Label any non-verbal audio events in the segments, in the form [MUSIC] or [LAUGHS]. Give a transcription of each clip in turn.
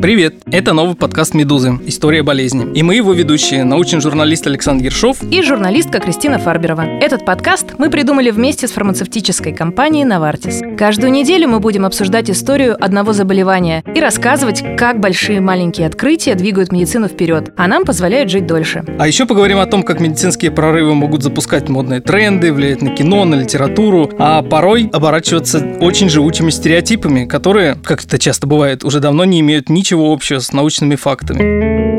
Привет! Это новый подкаст «Медузы. История болезни». И мы его ведущие, научный журналист Александр Ершов и журналистка Кристина Фарберова. Этот подкаст мы придумали вместе с фармацевтической компанией «Новартис». Каждую неделю мы будем обсуждать историю одного заболевания и рассказывать, как большие и маленькие открытия двигают медицину вперед, а нам позволяют жить дольше. А еще поговорим о том, как медицинские прорывы могут запускать модные тренды, влиять на кино, на литературу, а порой оборачиваться очень живучими стереотипами, которые, как это часто бывает, уже давно не имеют ничего ничего с научными фактами.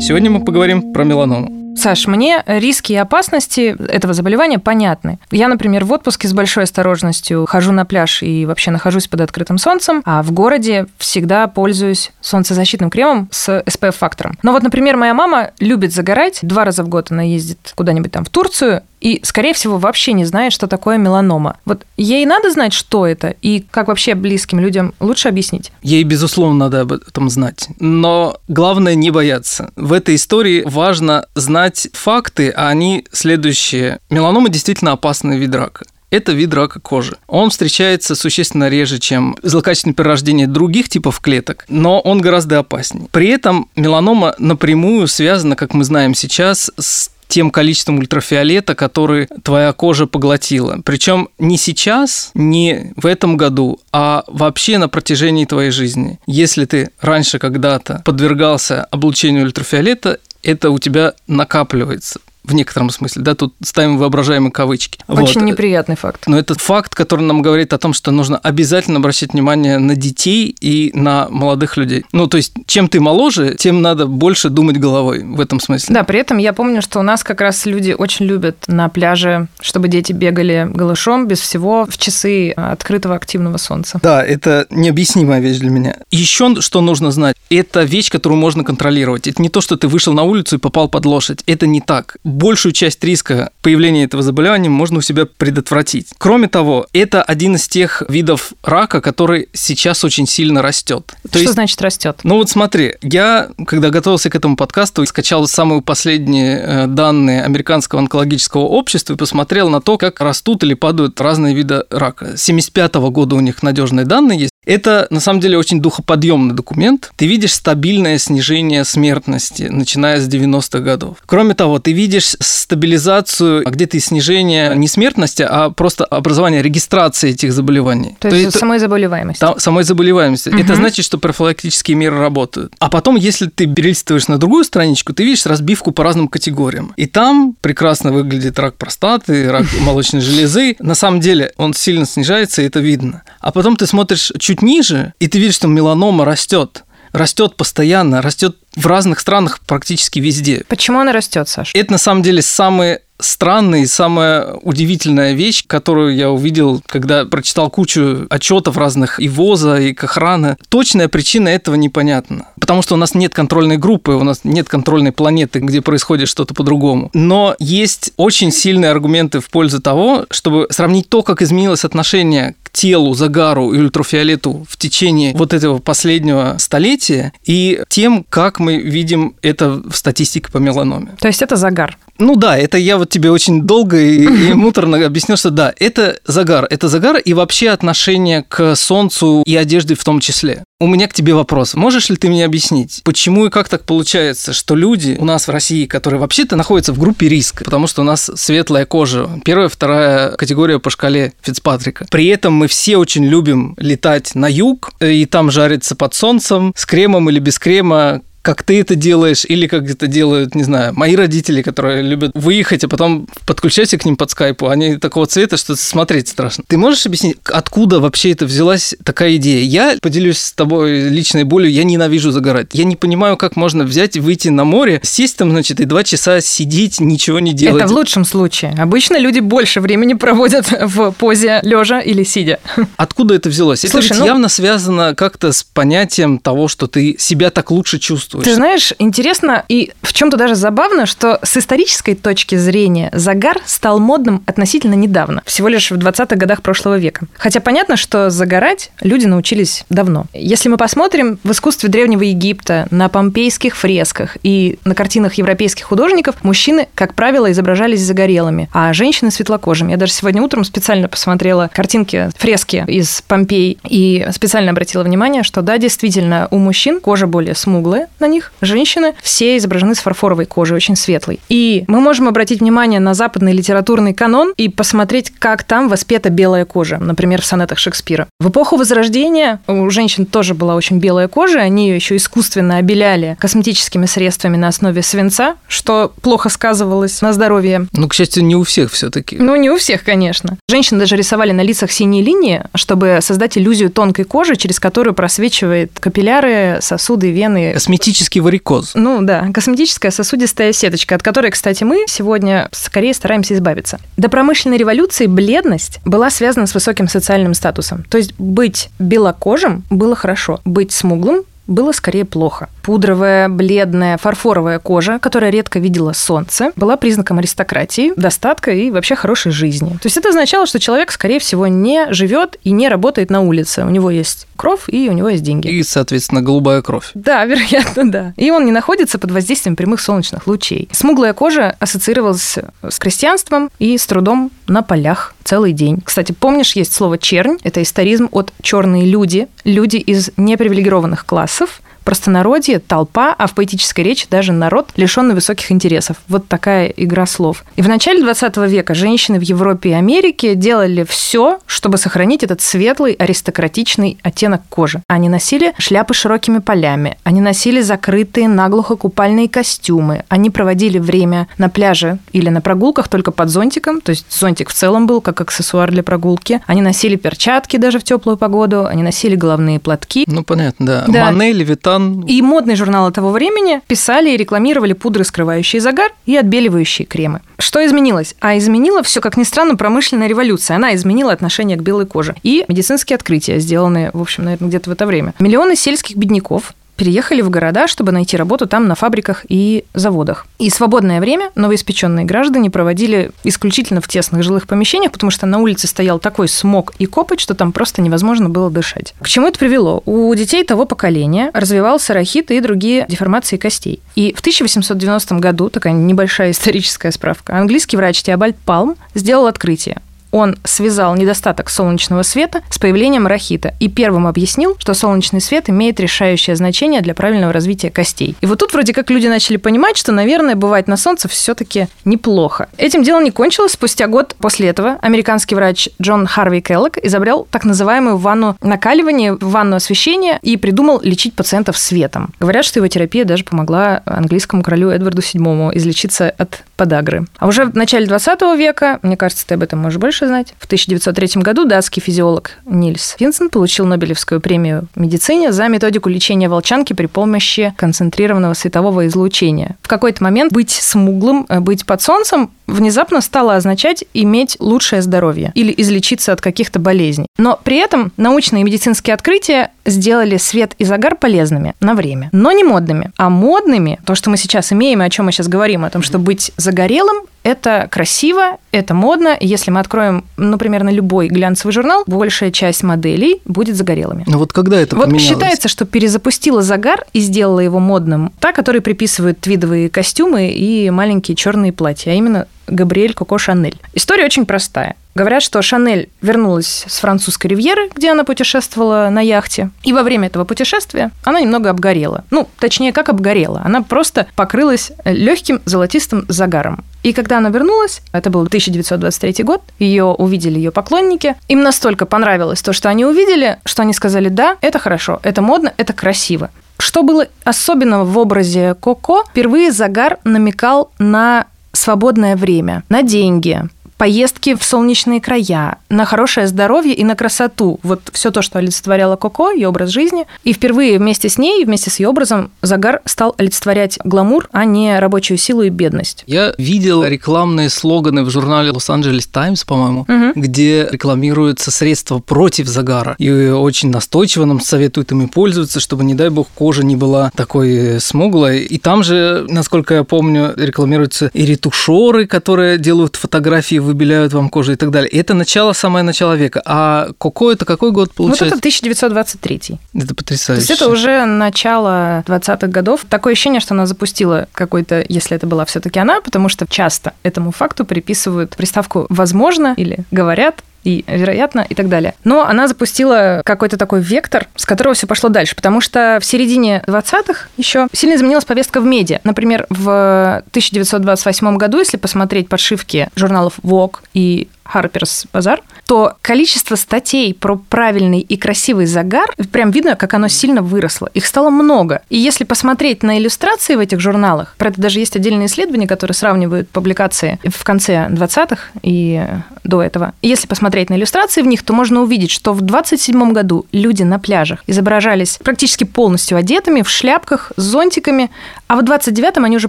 Сегодня мы поговорим про меланому. Саш, мне риски и опасности этого заболевания понятны. Я, например, в отпуске с большой осторожностью хожу на пляж и вообще нахожусь под открытым солнцем, а в городе всегда пользуюсь солнцезащитным кремом с SPF-фактором. Но вот, например, моя мама любит загорать. Два раза в год она ездит куда-нибудь там в Турцию, и, скорее всего, вообще не знает, что такое меланома. Вот ей надо знать, что это, и как вообще близким людям лучше объяснить? Ей, безусловно, надо об этом знать. Но главное не бояться. В этой истории важно знать факты, а они следующие. Меланома действительно опасный вид рака. Это вид рака кожи. Он встречается существенно реже, чем злокачественное перерождение других типов клеток, но он гораздо опаснее. При этом меланома напрямую связана, как мы знаем сейчас, с тем количеством ультрафиолета, который твоя кожа поглотила. Причем не сейчас, не в этом году, а вообще на протяжении твоей жизни. Если ты раньше когда-то подвергался облучению ультрафиолета, это у тебя накапливается в некотором смысле, да, тут ставим воображаемые кавычки. Очень вот. неприятный факт. Но это факт, который нам говорит о том, что нужно обязательно обращать внимание на детей и на молодых людей. Ну, то есть, чем ты моложе, тем надо больше думать головой в этом смысле. Да, при этом я помню, что у нас как раз люди очень любят на пляже, чтобы дети бегали голышом без всего в часы открытого активного солнца. Да, это необъяснимая вещь для меня. Еще что нужно знать, это вещь, которую можно контролировать. Это не то, что ты вышел на улицу и попал под лошадь. Это не так большую часть риска появления этого заболевания можно у себя предотвратить. Кроме того, это один из тех видов рака, который сейчас очень сильно растет. Что есть, значит растет? Ну вот смотри, я, когда готовился к этому подкасту, скачал самые последние э, данные Американского онкологического общества и посмотрел на то, как растут или падают разные виды рака. С 75 года у них надежные данные есть. Это, на самом деле, очень духоподъемный документ. Ты видишь стабильное снижение смертности, начиная с 90-х годов. Кроме того, ты видишь стабилизацию, а где-то и снижение не смертности, а просто образование регистрации этих заболеваний. То, То есть это, самой заболеваемости. Там, самой заболеваемости. Угу. Это значит, что профилактические меры работают. А потом, если ты перелистываешь на другую страничку, ты видишь разбивку по разным категориям. И там прекрасно выглядит рак простаты, рак молочной железы. На самом деле он сильно снижается, и это видно. А потом ты смотришь чуть чуть ниже, и ты видишь, что меланома растет растет постоянно, растет в разных странах практически везде. Почему она растет, Саша? Это на самом деле самый странная и самая удивительная вещь, которую я увидел, когда прочитал кучу отчетов разных и ВОЗа, и Кохрана. Точная причина этого непонятна. Потому что у нас нет контрольной группы, у нас нет контрольной планеты, где происходит что-то по-другому. Но есть очень сильные аргументы в пользу того, чтобы сравнить то, как изменилось отношение к телу, загару и ультрафиолету в течение вот этого последнего столетия и тем, как мы видим это в статистике по меланоме. То есть это загар? Ну да, это я вот тебе очень долго и, и [LAUGHS] муторно объяснил, что да, это загар. Это загар и вообще отношение к солнцу и одежде в том числе. У меня к тебе вопрос. Можешь ли ты мне объяснить, почему и как так получается, что люди у нас в России, которые вообще-то находятся в группе риска, потому что у нас светлая кожа, первая, вторая категория по шкале Фицпатрика. При этом мы все очень любим летать на юг и там жариться под солнцем с кремом или без крема, как ты это делаешь, или как это делают, не знаю, мои родители, которые любят выехать, а потом подключайся к ним под скайпу, они такого цвета, что смотреть страшно. Ты можешь объяснить, откуда вообще это взялась такая идея? Я поделюсь с тобой личной болью, я ненавижу загорать. Я не понимаю, как можно взять, выйти на море, сесть там, значит, и два часа сидеть, ничего не делать. Это в лучшем случае. Обычно люди больше времени проводят [LAUGHS] в позе лежа или сидя. Откуда это взялось? Это Слушай, ведь ну... явно связано как-то с понятием того, что ты себя так лучше чувствуешь чувствуешь. Ты знаешь, интересно и в чем-то даже забавно, что с исторической точки зрения загар стал модным относительно недавно, всего лишь в 20-х годах прошлого века. Хотя понятно, что загорать люди научились давно. Если мы посмотрим в искусстве Древнего Египта, на помпейских фресках и на картинах европейских художников, мужчины, как правило, изображались загорелыми, а женщины светлокожими. Я даже сегодня утром специально посмотрела картинки, фрески из Помпей и специально обратила внимание, что да, действительно, у мужчин кожа более смуглая на них, женщины все изображены с фарфоровой кожей, очень светлой. И мы можем обратить внимание на западный литературный канон и посмотреть, как там воспета белая кожа, например, в сонетах Шекспира. В эпоху Возрождения у женщин тоже была очень белая кожа, они ее еще искусственно обеляли косметическими средствами на основе свинца, что плохо сказывалось на здоровье. Ну, к счастью, не у всех все-таки. Ну, не у всех, конечно. Женщины даже рисовали на лицах синие линии, чтобы создать иллюзию тонкой кожи, через которую просвечивает капилляры, сосуды, вены. Косметический варикоз. Ну да, косметическая сосудистая сеточка, от которой, кстати, мы сегодня скорее стараемся избавиться. До промышленной революции бледность была связана с высоким социальным статусом. То есть быть белокожим было хорошо, быть смуглым было скорее плохо. Пудровая, бледная, фарфоровая кожа, которая редко видела солнце, была признаком аристократии, достатка и вообще хорошей жизни. То есть это означало, что человек, скорее всего, не живет и не работает на улице. У него есть кровь и у него есть деньги. И, соответственно, голубая кровь. Да, [LAUGHS] вероятно, да. И он не находится под воздействием прямых солнечных лучей. Смуглая кожа ассоциировалась с крестьянством и с трудом на полях целый день. Кстати, помнишь, есть слово чернь? Это историзм от черные люди, люди из непривилегированных классов, простонародье, толпа, а в поэтической речи даже народ, лишенный высоких интересов. Вот такая игра слов. И в начале 20 века женщины в Европе и Америке делали все, чтобы сохранить этот светлый аристократичный оттенок кожи. Они носили шляпы широкими полями, они носили закрытые наглухо купальные костюмы, они проводили время на пляже или на прогулках только под зонтиком, то есть зонтик в целом был как аксессуар для прогулки. Они носили перчатки даже в теплую погоду, они носили головные платки. Ну, понятно, да. Да. Мане, Левитан. И модные журналы того времени писали и рекламировали пудры, скрывающие загар, и отбеливающие кремы. Что изменилось? А изменила все, как ни странно, промышленная революция. Она изменила отношение к белой коже. И медицинские открытия, сделанные, в общем, наверное, где-то в это время. Миллионы сельских бедняков переехали в города, чтобы найти работу там на фабриках и заводах. И свободное время новоиспеченные граждане проводили исключительно в тесных жилых помещениях, потому что на улице стоял такой смог и копоть, что там просто невозможно было дышать. К чему это привело? У детей того поколения развивался рахит и другие деформации костей. И в 1890 году, такая небольшая историческая справка, английский врач Теобальд Палм сделал открытие он связал недостаток солнечного света с появлением рахита и первым объяснил, что солнечный свет имеет решающее значение для правильного развития костей. И вот тут вроде как люди начали понимать, что, наверное, бывать на солнце все-таки неплохо. Этим дело не кончилось. Спустя год после этого американский врач Джон Харви Келлок изобрел так называемую ванну накаливания, ванну освещения и придумал лечить пациентов светом. Говорят, что его терапия даже помогла английскому королю Эдварду VII излечиться от подагры. А уже в начале 20 века, мне кажется, ты об этом можешь больше знать, в 1903 году датский физиолог Нильс Финсен получил Нобелевскую премию в медицине за методику лечения волчанки при помощи концентрированного светового излучения. В какой-то момент быть смуглым, э, быть под солнцем внезапно стало означать иметь лучшее здоровье или излечиться от каких-то болезней. Но при этом научные и медицинские открытия сделали свет и загар полезными на время, но не модными. А модными, то, что мы сейчас имеем и о чем мы сейчас говорим, о том, что быть загорелым это красиво, это модно. Если мы откроем, например, на любой глянцевый журнал, большая часть моделей будет загорелыми. Но вот когда это Вот поменялось? считается, что перезапустила загар и сделала его модным та, которой приписывают твидовые костюмы и маленькие черные платья, а именно Габриэль Коко Шанель. История очень простая. Говорят, что Шанель вернулась с французской ривьеры, где она путешествовала на яхте. И во время этого путешествия она немного обгорела. Ну, точнее, как обгорела. Она просто покрылась легким золотистым загаром. И когда она вернулась, это был 1923 год, ее увидели ее поклонники. Им настолько понравилось то, что они увидели, что они сказали, да, это хорошо, это модно, это красиво. Что было особенного в образе Коко? Впервые загар намекал на свободное время, на деньги, поездки в солнечные края, на хорошее здоровье и на красоту. Вот все то, что олицетворяла Коко, ее образ жизни. И впервые вместе с ней, вместе с ее образом, загар стал олицетворять гламур, а не рабочую силу и бедность. Я видел рекламные слоганы в журнале Лос-Анджелес Таймс, по-моему, угу. где рекламируются средства против загара. И очень настойчиво нам советуют ими пользоваться, чтобы, не дай бог, кожа не была такой смуглой. И там же, насколько я помню, рекламируются и ретушеры, которые делают фотографии, выбеляют вам кожу и так далее. И это начало, самое начало века. А Коко это какой год получается? Вот это 1923. Это потрясающе. То есть это уже начало 20-х годов. Такое ощущение, что она запустила какой-то, если это была все-таки она, потому что часто этому факту приписывают приставку «возможно» или «говорят», и вероятно, и так далее. Но она запустила какой-то такой вектор, с которого все пошло дальше, потому что в середине 20-х еще сильно изменилась повестка в медиа. Например, в 1928 году, если посмотреть подшивки журналов Vogue и Harper's Bazaar, то количество статей про правильный и красивый загар, прям видно, как оно сильно выросло. Их стало много. И если посмотреть на иллюстрации в этих журналах, про это даже есть отдельные исследования, которые сравнивают публикации в конце 20-х и до этого. Если посмотреть на иллюстрации в них, то можно увидеть, что в 27 году люди на пляжах изображались практически полностью одетыми, в шляпках, с зонтиками, а в 29-м они уже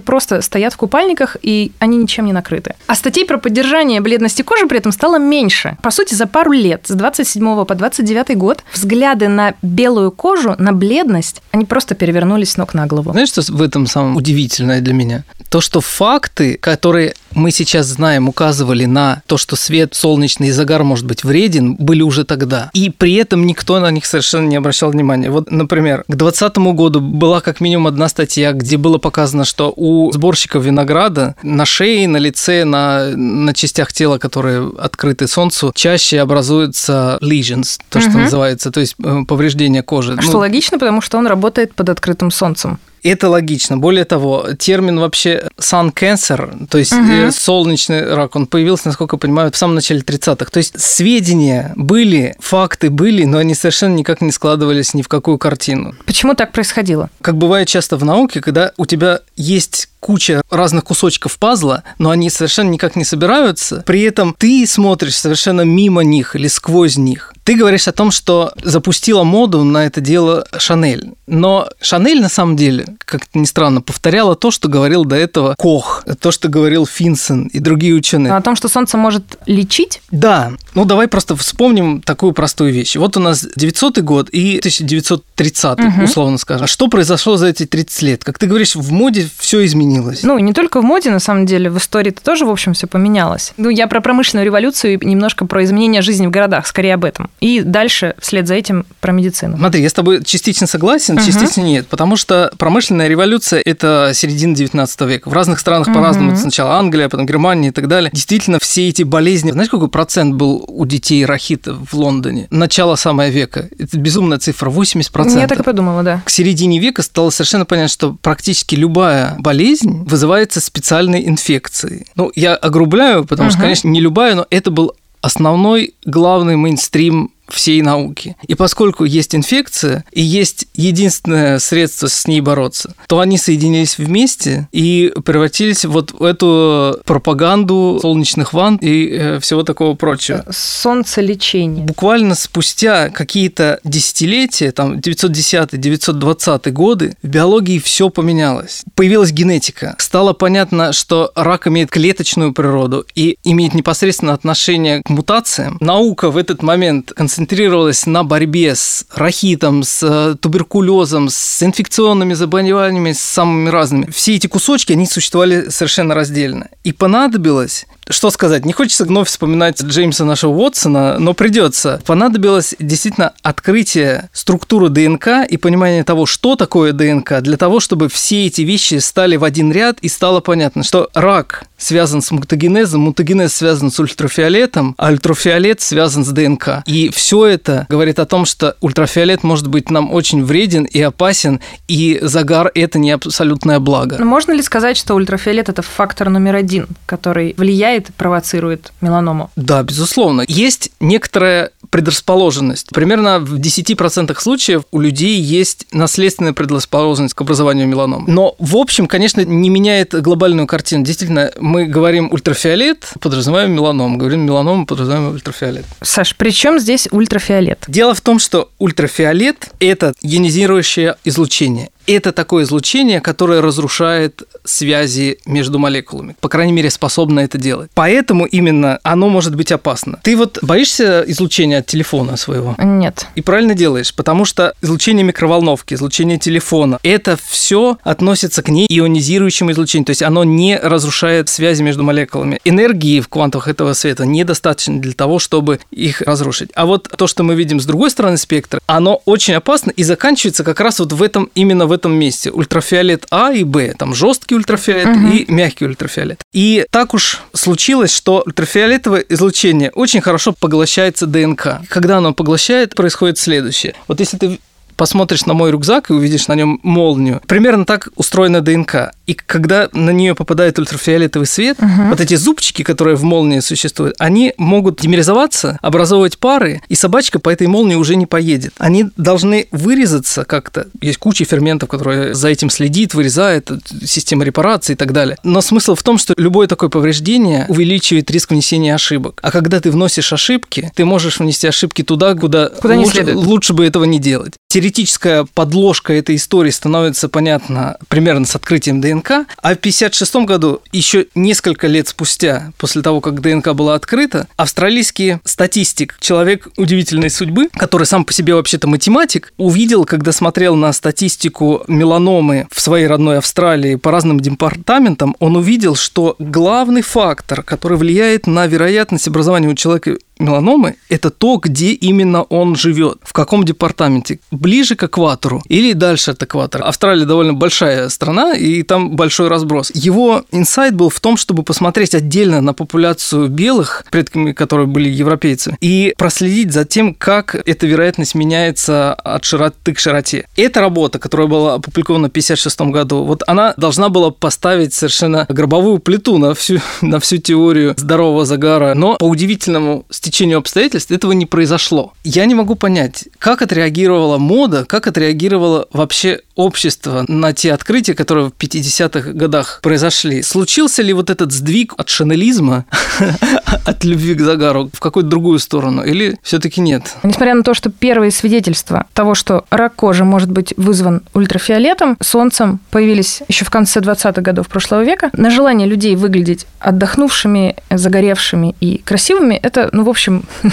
просто стоят в купальниках, и они ничем не накрыты. А статей про поддержание бледности кожи при этом стало меньше. По сути, за пару лет, с 27 по 29 год, взгляды на белую кожу, на бледность, они просто перевернулись с ног на голову. Знаешь, что в этом самом удивительное для меня? То, что факты, которые мы сейчас знаем, указывали на то, что свет солнечный и загар может быть вреден, были уже тогда. И при этом никто на них совершенно не обращал внимания. Вот, например, к 2020 году была как минимум одна статья, где было показано, что у сборщиков винограда на шее, на лице, на, на частях тела, которые открыты солнцу, чаще образуются lesions, то, что угу. называется, то есть э, повреждение кожи. Что ну, логично, потому что он работает под открытым солнцем. Это логично. Более того, термин вообще sun cancer, то есть угу. солнечный рак, он появился, насколько я понимаю, в самом начале 30-х. То есть сведения были, факты были, но они совершенно никак не складывались ни в какую картину. Почему так происходило? Как бывает часто в науке, когда у тебя есть куча разных кусочков пазла, но они совершенно никак не собираются. При этом ты смотришь совершенно мимо них или сквозь них. Ты говоришь о том, что запустила моду на это дело Шанель. Но Шанель на самом деле, как ни странно, повторяла то, что говорил до этого Кох, то, что говорил Финсен и другие ученые. О том, что солнце может лечить? Да. Ну, давай просто вспомним такую простую вещь. Вот у нас 900 год и 1930, угу. условно скажем. Что произошло за эти 30 лет? Как ты говоришь, в моде все изменилось. Ну, не только в моде, на самом деле, в истории-то тоже, в общем, все поменялось. Ну, я про промышленную революцию и немножко про изменение жизни в городах, скорее об этом. И дальше, вслед за этим, про медицину. Смотри, я с тобой частично согласен, угу. частично нет, потому что промышленная революция – это середина 19 века. В разных странах угу. по-разному. Это сначала Англия, потом Германия и так далее. Действительно, все эти болезни... Знаешь, какой процент был у детей рахита в Лондоне? Начало самого века. Это безумная цифра, 80%. Я так и подумала, да. К середине века стало совершенно понятно, что практически любая болезнь вызывается специальной инфекцией. Ну, я огрубляю, потому угу. что, конечно, не любая, но это был основной главный мейнстрим всей науки. И поскольку есть инфекция и есть единственное средство с ней бороться, то они соединились вместе и превратились вот в эту пропаганду солнечных ванн и э, всего такого прочего. Солнцелечение. Буквально спустя какие-то десятилетия, там 910-920 годы, в биологии все поменялось. Появилась генетика. Стало понятно, что рак имеет клеточную природу и имеет непосредственно отношение к мутациям. Наука в этот момент концентрировалась концентрировалась на борьбе с рахитом, с э, туберкулезом, с инфекционными заболеваниями, с самыми разными. Все эти кусочки, они существовали совершенно раздельно. И понадобилось что сказать, не хочется вновь вспоминать Джеймса нашего Уотсона, но придется. Понадобилось действительно открытие структуры ДНК и понимание того, что такое ДНК, для того, чтобы все эти вещи стали в один ряд и стало понятно, что рак связан с мутагенезом, мутагенез связан с ультрафиолетом, а ультрафиолет связан с ДНК. И все это говорит о том, что ультрафиолет может быть нам очень вреден и опасен, и загар – это не абсолютное благо. Но можно ли сказать, что ультрафиолет – это фактор номер один, который влияет влияет, провоцирует меланому? Да, безусловно. Есть некоторая предрасположенность. Примерно в 10% случаев у людей есть наследственная предрасположенность к образованию меланом. Но, в общем, конечно, не меняет глобальную картину. Действительно, мы говорим ультрафиолет, подразумеваем меланом. Говорим меланом, подразумеваем ультрафиолет. Саш, при чем здесь ультрафиолет? Дело в том, что ультрафиолет – это ионизирующее излучение это такое излучение, которое разрушает связи между молекулами. По крайней мере, способно это делать. Поэтому именно оно может быть опасно. Ты вот боишься излучения от телефона своего? Нет. И правильно делаешь, потому что излучение микроволновки, излучение телефона, это все относится к неионизирующему излучению, то есть оно не разрушает связи между молекулами. Энергии в квантах этого света недостаточно для того, чтобы их разрушить. А вот то, что мы видим с другой стороны спектра, оно очень опасно и заканчивается как раз вот в этом именно в этом месте. Ультрафиолет А и Б, там жесткий ультрафиолет угу. и мягкий ультрафиолет. И так уж случилось, что ультрафиолетовое излучение очень хорошо поглощается ДНК. Когда оно поглощает, происходит следующее. Вот если ты посмотришь на мой рюкзак и увидишь на нем молнию. Примерно так устроена ДНК. И когда на нее попадает ультрафиолетовый свет, угу. вот эти зубчики, которые в молнии существуют, они могут демеризоваться, образовывать пары, и собачка по этой молнии уже не поедет. Они должны вырезаться как-то. Есть куча ферментов, которые за этим следит, вырезает, система репарации и так далее. Но смысл в том, что любое такое повреждение увеличивает риск внесения ошибок. А когда ты вносишь ошибки, ты можешь внести ошибки туда, куда, куда лучше, лучше бы этого не делать теоретическая подложка этой истории становится понятна примерно с открытием ДНК, а в 1956 году, еще несколько лет спустя, после того, как ДНК была открыта, австралийский статистик, человек удивительной судьбы, который сам по себе вообще-то математик, увидел, когда смотрел на статистику меланомы в своей родной Австралии по разным департаментам, он увидел, что главный фактор, который влияет на вероятность образования у человека меланомы – это то, где именно он живет, в каком департаменте, ближе к экватору или дальше от экватора. Австралия довольно большая страна, и там большой разброс. Его инсайт был в том, чтобы посмотреть отдельно на популяцию белых, предками которые были европейцы, и проследить за тем, как эта вероятность меняется от широты к широте. Эта работа, которая была опубликована в 1956 году, вот она должна была поставить совершенно гробовую плиту на всю, [LAUGHS] на всю теорию здорового загара, но по удивительному стечению стечению обстоятельств этого не произошло. Я не могу понять, как отреагировала мода, как отреагировало вообще общество на те открытия, которые в 50-х годах произошли. Случился ли вот этот сдвиг от шанелизма, [LAUGHS] от любви к загару в какую-то другую сторону, или все-таки нет? Несмотря на то, что первые свидетельства того, что рак кожи может быть вызван ультрафиолетом, солнцем, появились еще в конце 20-х годов прошлого века, на желание людей выглядеть отдохнувшими, загоревшими и красивыми, это, ну, в общем, общем, [LAUGHS]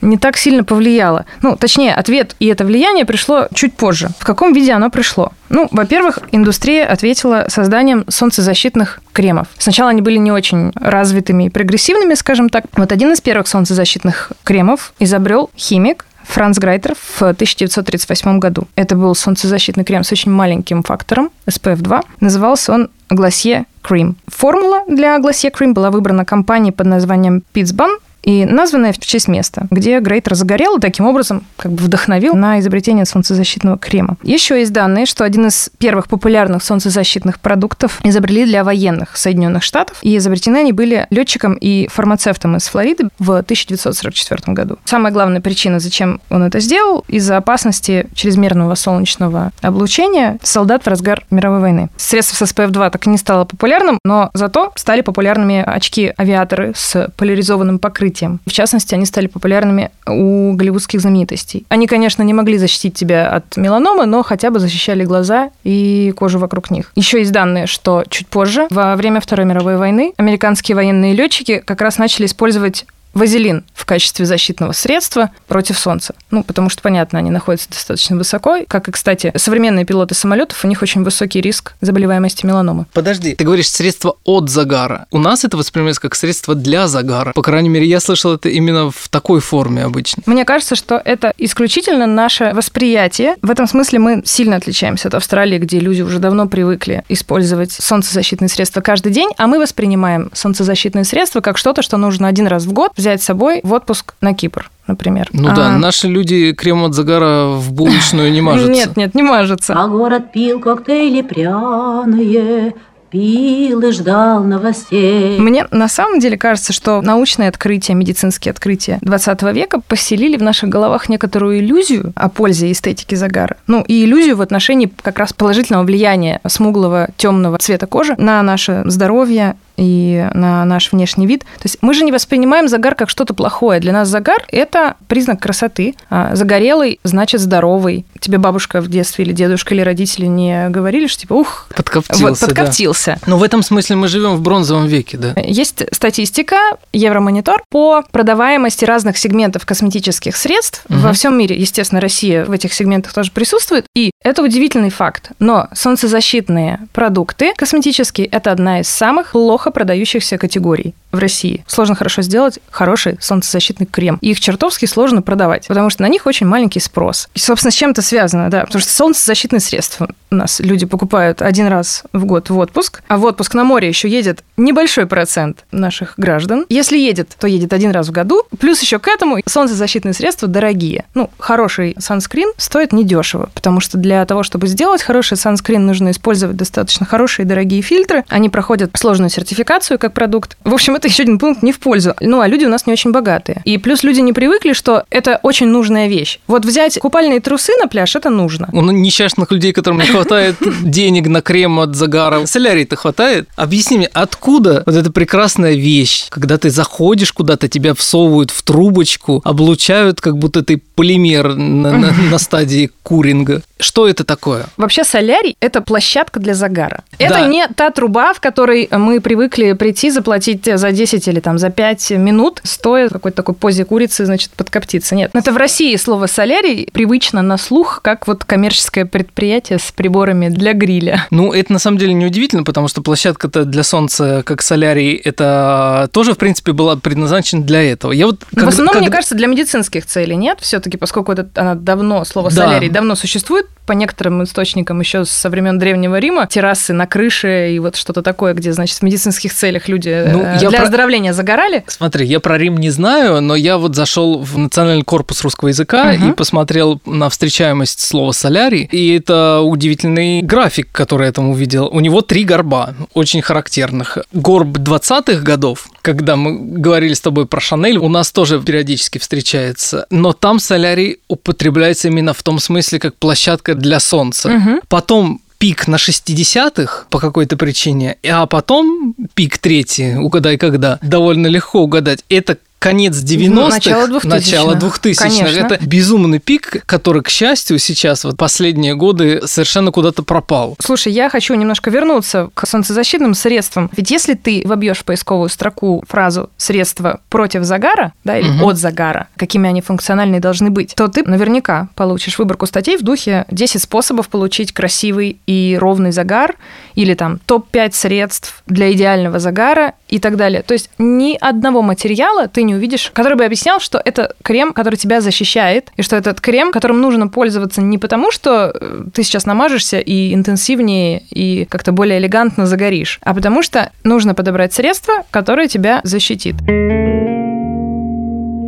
не так сильно повлияло. Ну, точнее, ответ и это влияние пришло чуть позже. В каком виде оно пришло? Ну, во-первых, индустрия ответила созданием солнцезащитных кремов. Сначала они были не очень развитыми и прогрессивными, скажем так. Вот один из первых солнцезащитных кремов изобрел химик Франц Грайтер в 1938 году. Это был солнцезащитный крем с очень маленьким фактором, SPF 2. Назывался он Glossier Cream. Формула для Glossier Cream была выбрана компанией под названием Pittsburgh и названное в честь места, где Грейтер загорел таким образом как бы вдохновил на изобретение солнцезащитного крема. Еще есть данные, что один из первых популярных солнцезащитных продуктов изобрели для военных Соединенных Штатов, и изобретены они были летчиком и фармацевтом из Флориды в 1944 году. Самая главная причина, зачем он это сделал, из-за опасности чрезмерного солнечного облучения солдат в разгар мировой войны. Средство с SPF-2 так и не стало популярным, но зато стали популярными очки-авиаторы с поляризованным покрытием покрытием. В частности, они стали популярными у голливудских знаменитостей. Они, конечно, не могли защитить тебя от меланомы, но хотя бы защищали глаза и кожу вокруг них. Еще есть данные, что чуть позже, во время Второй мировой войны, американские военные летчики как раз начали использовать вазелин в качестве защитного средства против солнца. Ну, потому что, понятно, они находятся достаточно высоко. Как и, кстати, современные пилоты самолетов, у них очень высокий риск заболеваемости меланомы. Подожди, ты говоришь средство от загара. У нас это воспринимается как средство для загара. По крайней мере, я слышал это именно в такой форме обычно. Мне кажется, что это исключительно наше восприятие. В этом смысле мы сильно отличаемся от Австралии, где люди уже давно привыкли использовать солнцезащитные средства каждый день, а мы воспринимаем солнцезащитные средства как что-то, что нужно один раз в год взять с собой в отпуск на Кипр например. Ну а... да, наши люди крем от загара в булочную не [LAUGHS] мажутся. Нет, нет, не мажутся. А город пил коктейли пряные, пил и ждал новостей. Мне на самом деле кажется, что научные открытия, медицинские открытия 20 века поселили в наших головах некоторую иллюзию о пользе эстетики загара. Ну, и иллюзию в отношении как раз положительного влияния смуглого темного цвета кожи на наше здоровье и на наш внешний вид. То есть мы же не воспринимаем загар как что-то плохое. Для нас загар – это признак красоты. А загорелый значит здоровый. Тебе бабушка в детстве или дедушка или родители не говорили, что типа ух, подкоптился. Вот, подкоптился. Да. Но в этом смысле мы живем в бронзовом веке, да. Есть статистика Евромонитор по продаваемости разных сегментов косметических средств угу. во всем мире. Естественно, Россия в этих сегментах тоже присутствует. И это удивительный факт. Но солнцезащитные продукты косметические – это одна из самых плохо плохо продающихся категорий в России. Сложно хорошо сделать хороший солнцезащитный крем. И их чертовски сложно продавать, потому что на них очень маленький спрос. И, собственно, с чем это связано, да, потому что солнцезащитные средства у нас люди покупают один раз в год в отпуск, а в отпуск на море еще едет небольшой процент наших граждан. Если едет, то едет один раз в году. Плюс еще к этому солнцезащитные средства дорогие. Ну, хороший санскрин стоит недешево, потому что для того, чтобы сделать хороший санскрин, нужно использовать достаточно хорошие дорогие фильтры. Они проходят сложную сертификацию как продукт. В общем, это еще один пункт не в пользу. Ну, а люди у нас не очень богатые. И плюс люди не привыкли, что это очень нужная вещь. Вот взять купальные трусы на пляж, это нужно. У несчастных людей, которым не хватает [LAUGHS] денег на крем от загара, солярий-то хватает. Объясни мне, откуда вот эта прекрасная вещь, когда ты заходишь куда-то, тебя всовывают в трубочку, облучают, как будто ты полимер на, на, [LAUGHS] на стадии куринга. Что это такое? Вообще солярий – это площадка для загара. Это да. не та труба, в которой мы привыкли прийти, заплатить за 10 или там за 5 минут, стоя в какой-то такой позе курицы, значит, подкоптиться. Нет. Это в России слово солярий привычно на слух, как вот коммерческое предприятие с приборами для гриля. Ну, это на самом деле неудивительно, потому что площадка-то для солнца, как солярий, это тоже, в принципе, была предназначена для этого. Я вот, когда, в основном, когда... мне кажется, для медицинских целей, нет? все таки поскольку это, она давно, слово да. солярий давно существует, по некоторым источникам еще со времен Древнего Рима, террасы на крыше и вот что-то такое, где, значит, в медицинских целях люди ну, э, для. Оздоровления загорали. Смотри, я про Рим не знаю, но я вот зашел в Национальный корпус русского языка угу. и посмотрел на встречаемость слова солярий, и это удивительный график, который я там увидел. У него три горба, очень характерных. Горб 20-х годов, когда мы говорили с тобой про Шанель, у нас тоже периодически встречается, но там солярий употребляется именно в том смысле, как площадка для Солнца. Угу. Потом пик на 60-х по какой-то причине, а потом пик третий, угадай когда, довольно легко угадать. Это конец 90-х, начало 2000 начало 2000 Это безумный пик, который, к счастью, сейчас, вот последние годы, совершенно куда-то пропал. Слушай, я хочу немножко вернуться к солнцезащитным средствам. Ведь если ты вобьешь в поисковую строку фразу «средства против загара», да, или угу. «от загара», какими они функциональные должны быть, то ты наверняка получишь выборку статей в духе «10 способов получить красивый и ровный загар» или там «топ-5 средств для идеального загара» и так далее. То есть ни одного материала ты не увидишь, который бы объяснял, что это крем, который тебя защищает, и что этот крем, которым нужно пользоваться не потому, что э, ты сейчас намажешься и интенсивнее, и как-то более элегантно загоришь, а потому что нужно подобрать средство, которое тебя защитит.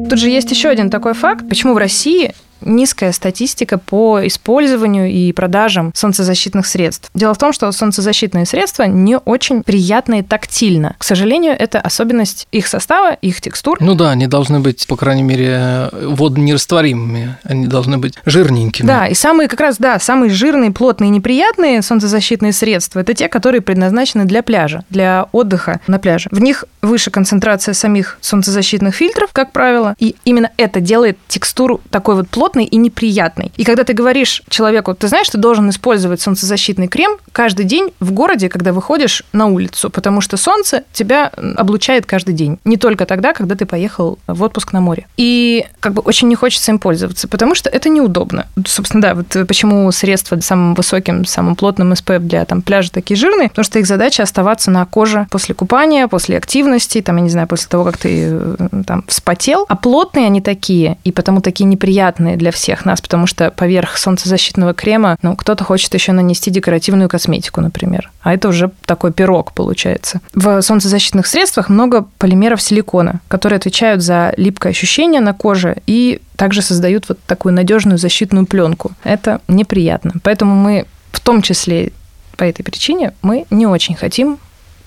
Тут же есть еще один такой факт, почему в России низкая статистика по использованию и продажам солнцезащитных средств. Дело в том, что солнцезащитные средства не очень приятные тактильно. К сожалению, это особенность их состава, их текстур. Ну да, они должны быть, по крайней мере, водонерастворимыми, они должны быть жирненькими. Да, и самые как раз, да, самые жирные, плотные, неприятные солнцезащитные средства – это те, которые предназначены для пляжа, для отдыха на пляже. В них выше концентрация самих солнцезащитных фильтров, как правило, и именно это делает текстуру такой вот плотной, плотный и неприятный. И когда ты говоришь человеку, ты знаешь, ты должен использовать солнцезащитный крем каждый день в городе, когда выходишь на улицу, потому что солнце тебя облучает каждый день. Не только тогда, когда ты поехал в отпуск на море. И как бы очень не хочется им пользоваться, потому что это неудобно. Собственно, да, вот почему средства самым высоким, самым плотным SPF для там, пляжа такие жирные, потому что их задача оставаться на коже после купания, после активности, там, я не знаю, после того, как ты э, там вспотел. А плотные они такие, и потому такие неприятные для всех нас, потому что поверх солнцезащитного крема, ну, кто-то хочет еще нанести декоративную косметику, например. А это уже такой пирог получается. В солнцезащитных средствах много полимеров силикона, которые отвечают за липкое ощущение на коже и также создают вот такую надежную защитную пленку. Это неприятно. Поэтому мы в том числе по этой причине мы не очень хотим,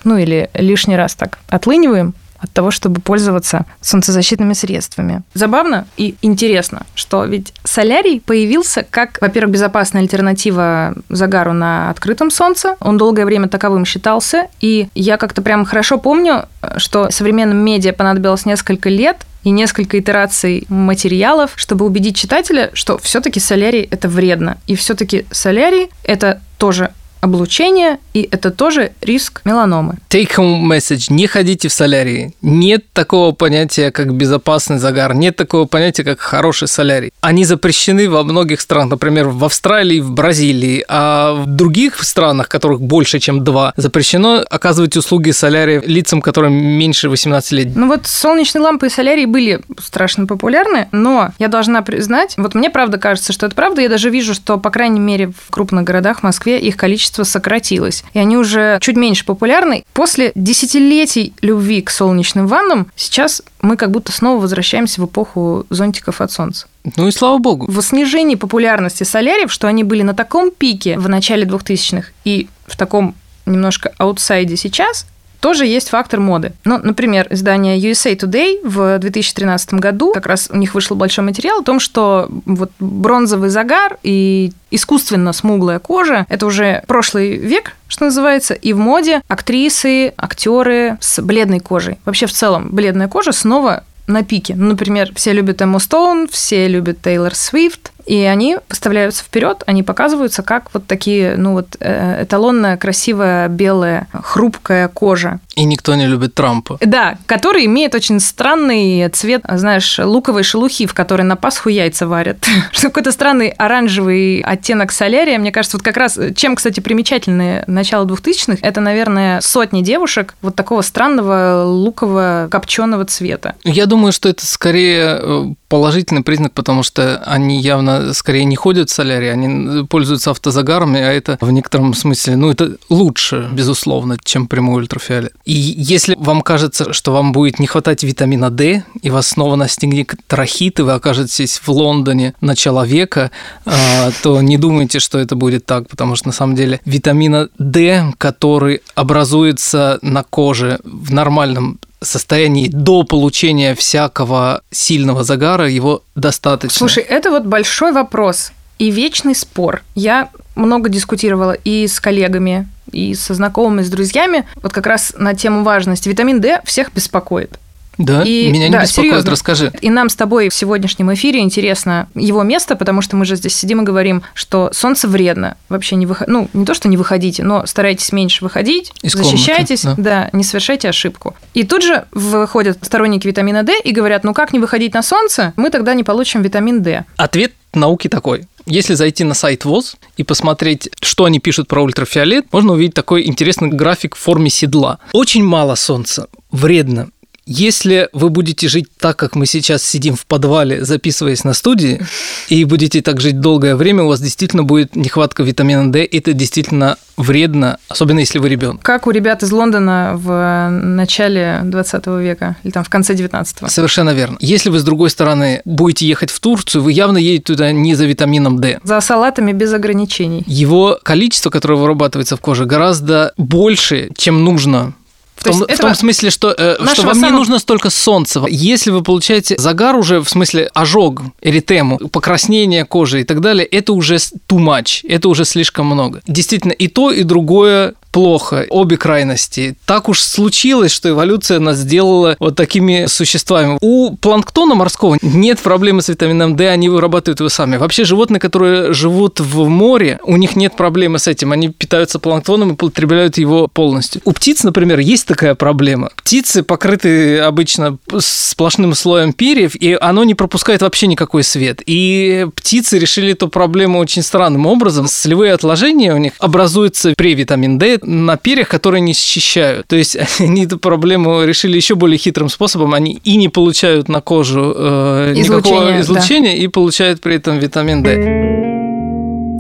ну или лишний раз так отлыниваем от того, чтобы пользоваться солнцезащитными средствами. Забавно и интересно, что ведь солярий появился как, во-первых, безопасная альтернатива загару на открытом солнце. Он долгое время таковым считался. И я как-то прям хорошо помню, что современным медиа понадобилось несколько лет, и несколько итераций материалов, чтобы убедить читателя, что все-таки солярий это вредно. И все-таки солярий это тоже облучение, и это тоже риск меланомы. Take home message. Не ходите в солярии. Нет такого понятия, как безопасный загар. Нет такого понятия, как хороший солярий. Они запрещены во многих странах, например, в Австралии, в Бразилии, а в других странах, которых больше, чем два, запрещено оказывать услуги солярия лицам, которым меньше 18 лет. Ну вот солнечные лампы и солярий были страшно популярны, но я должна признать, вот мне правда кажется, что это правда. Я даже вижу, что, по крайней мере, в крупных городах, в Москве, их количество количество сократилось. И они уже чуть меньше популярны. После десятилетий любви к солнечным ваннам сейчас мы как будто снова возвращаемся в эпоху зонтиков от солнца. Ну и слава богу. В снижении популярности соляриев, что они были на таком пике в начале 2000-х и в таком немножко аутсайде сейчас, тоже есть фактор моды. Ну, например, издание USA Today в 2013 году, как раз у них вышел большой материал о том, что вот бронзовый загар и искусственно смуглая кожа – это уже прошлый век, что называется, и в моде актрисы, актеры с бледной кожей. Вообще, в целом, бледная кожа снова на пике. Ну, например, все любят Эмму Стоун, все любят Тейлор Свифт, и они поставляются вперед, они показываются как вот такие, ну вот э, эталонная, красивая, белая, хрупкая кожа. И никто не любит Трампа. Да, который имеет очень странный цвет, знаешь, луковой шелухи, в которой на Пасху яйца варят. [LAUGHS] Какой-то странный оранжевый оттенок солярия. Мне кажется, вот как раз, чем, кстати, примечательное начало 2000-х, это, наверное, сотни девушек вот такого странного лукового копченого цвета. Я думаю, что это скорее э, положительный признак, потому что они явно скорее не ходят в солярий, они пользуются автозагарами, а это в некотором смысле, ну, это лучше, безусловно, чем прямой ультрафиолет. И если вам кажется, что вам будет не хватать витамина D, и вас снова настигнет трахит, и вы окажетесь в Лондоне начала века, а, то не думайте, что это будет так, потому что на самом деле витамина D, который образуется на коже в нормальном состоянии до получения всякого сильного загара его достаточно. Слушай, это вот большой вопрос и вечный спор. Я много дискутировала и с коллегами, и со знакомыми, с друзьями, вот как раз на тему важности. Витамин D всех беспокоит. Да, и, меня не да, беспокоит, серьезно. расскажи. И нам с тобой в сегодняшнем эфире интересно его место, потому что мы же здесь сидим и говорим, что солнце вредно. Вообще не выходите, ну, не то, что не выходите, но старайтесь меньше выходить, Из защищайтесь, комнаты, да. да, не совершайте ошибку. И тут же выходят сторонники витамина D и говорят, ну как не выходить на солнце, мы тогда не получим витамин D. Ответ науки такой. Если зайти на сайт ВОЗ и посмотреть, что они пишут про ультрафиолет, можно увидеть такой интересный график в форме седла. Очень мало солнца, вредно. Если вы будете жить так, как мы сейчас сидим в подвале, записываясь на студии, и будете так жить долгое время, у вас действительно будет нехватка витамина D. Это действительно вредно, особенно если вы ребенок. Как у ребят из Лондона в начале 20 века или там в конце 19-го. Совершенно верно. Если вы, с другой стороны, будете ехать в Турцию, вы явно едете туда не за витамином D. За салатами без ограничений. Его количество, которое вырабатывается в коже, гораздо больше, чем нужно в том, в том смысле, что, э, что вам самого... не нужно столько солнца. Если вы получаете загар уже, в смысле ожог, эритему, покраснение кожи и так далее, это уже too much, это уже слишком много. Действительно, и то, и другое плохо, обе крайности. Так уж случилось, что эволюция нас сделала вот такими существами. У планктона морского нет проблемы с витамином D, они вырабатывают его сами. Вообще животные, которые живут в море, у них нет проблемы с этим. Они питаются планктоном и потребляют его полностью. У птиц, например, есть такая проблема. Птицы покрыты обычно сплошным слоем перьев, и оно не пропускает вообще никакой свет. И птицы решили эту проблему очень странным образом. Солевые отложения у них образуются при витамин D, на перьях, которые не защищают. То есть [LAUGHS] они эту проблему решили еще более хитрым способом. Они и не получают на кожу э, никакого излучения, да. и получают при этом витамин D.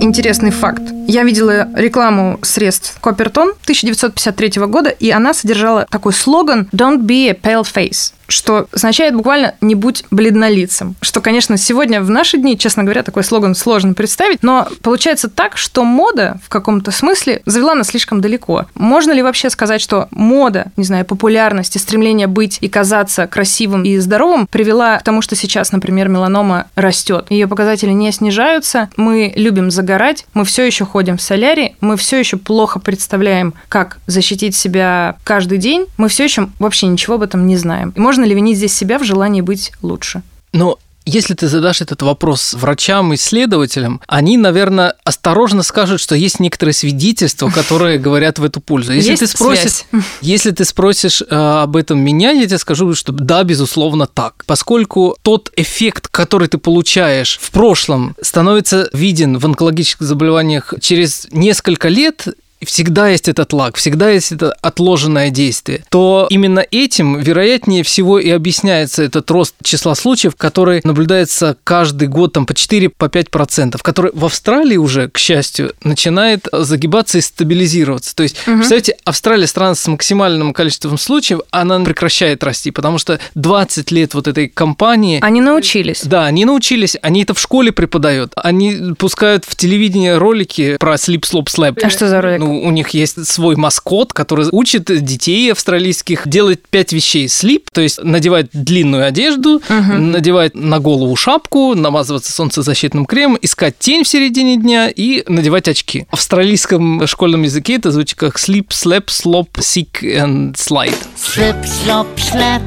Интересный факт. Я видела рекламу средств Копертон 1953 года, и она содержала такой слоган «Don't be a pale face». Что означает буквально «не будь бледнолицем». Что, конечно, сегодня в наши дни, честно говоря, такой слоган сложно представить, но получается так, что мода в каком-то смысле завела нас слишком далеко. Можно ли вообще сказать, что мода, не знаю, популярность и стремление быть и казаться красивым и здоровым привела к тому, что сейчас, например, меланома растет. Ее показатели не снижаются, мы любим загорать, мы все еще ходим в солярий, мы все еще плохо представляем, как защитить себя каждый день, мы все еще вообще ничего об этом не знаем. И можно ли винить здесь себя в желании быть лучше? Но если ты задашь этот вопрос врачам, исследователям, они, наверное, осторожно скажут, что есть некоторые свидетельства, которые говорят в эту пользу. Если есть ты спросишь, связь. если ты спросишь э, об этом меня, я тебе скажу, что да, безусловно, так. Поскольку тот эффект, который ты получаешь в прошлом, становится виден в онкологических заболеваниях через несколько лет, всегда есть этот лаг, всегда есть это отложенное действие, то именно этим, вероятнее всего, и объясняется этот рост числа случаев, который наблюдается каждый год там по 4-5%, по 5%, который в Австралии уже, к счастью, начинает загибаться и стабилизироваться. То есть, Мгм. представляете, Австралия страна с максимальным количеством случаев, она прекращает расти, потому что 20 лет вот этой кампании Они научились. да, они научились, они это в школе преподают, они пускают в телевидение ролики про слип, слоп, слэп. А что за ролик? Ну, у них есть свой маскот, который учит детей австралийских делать пять вещей. Слип, то есть надевать длинную одежду, Мгм. надевать на голову шапку, намазываться солнцезащитным кремом, искать тень в середине дня и надевать очки. В австралийском школьном языке это звучит как sleep, slap, slop, sick and slide. Slip, slop, slap,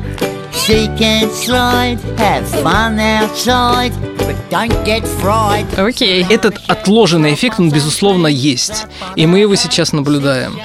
seek and slide. Have fun outside, but don't get fried. Окей. Этот отложенный эффект, он, безусловно, есть. И мы его сейчас наблюдаем.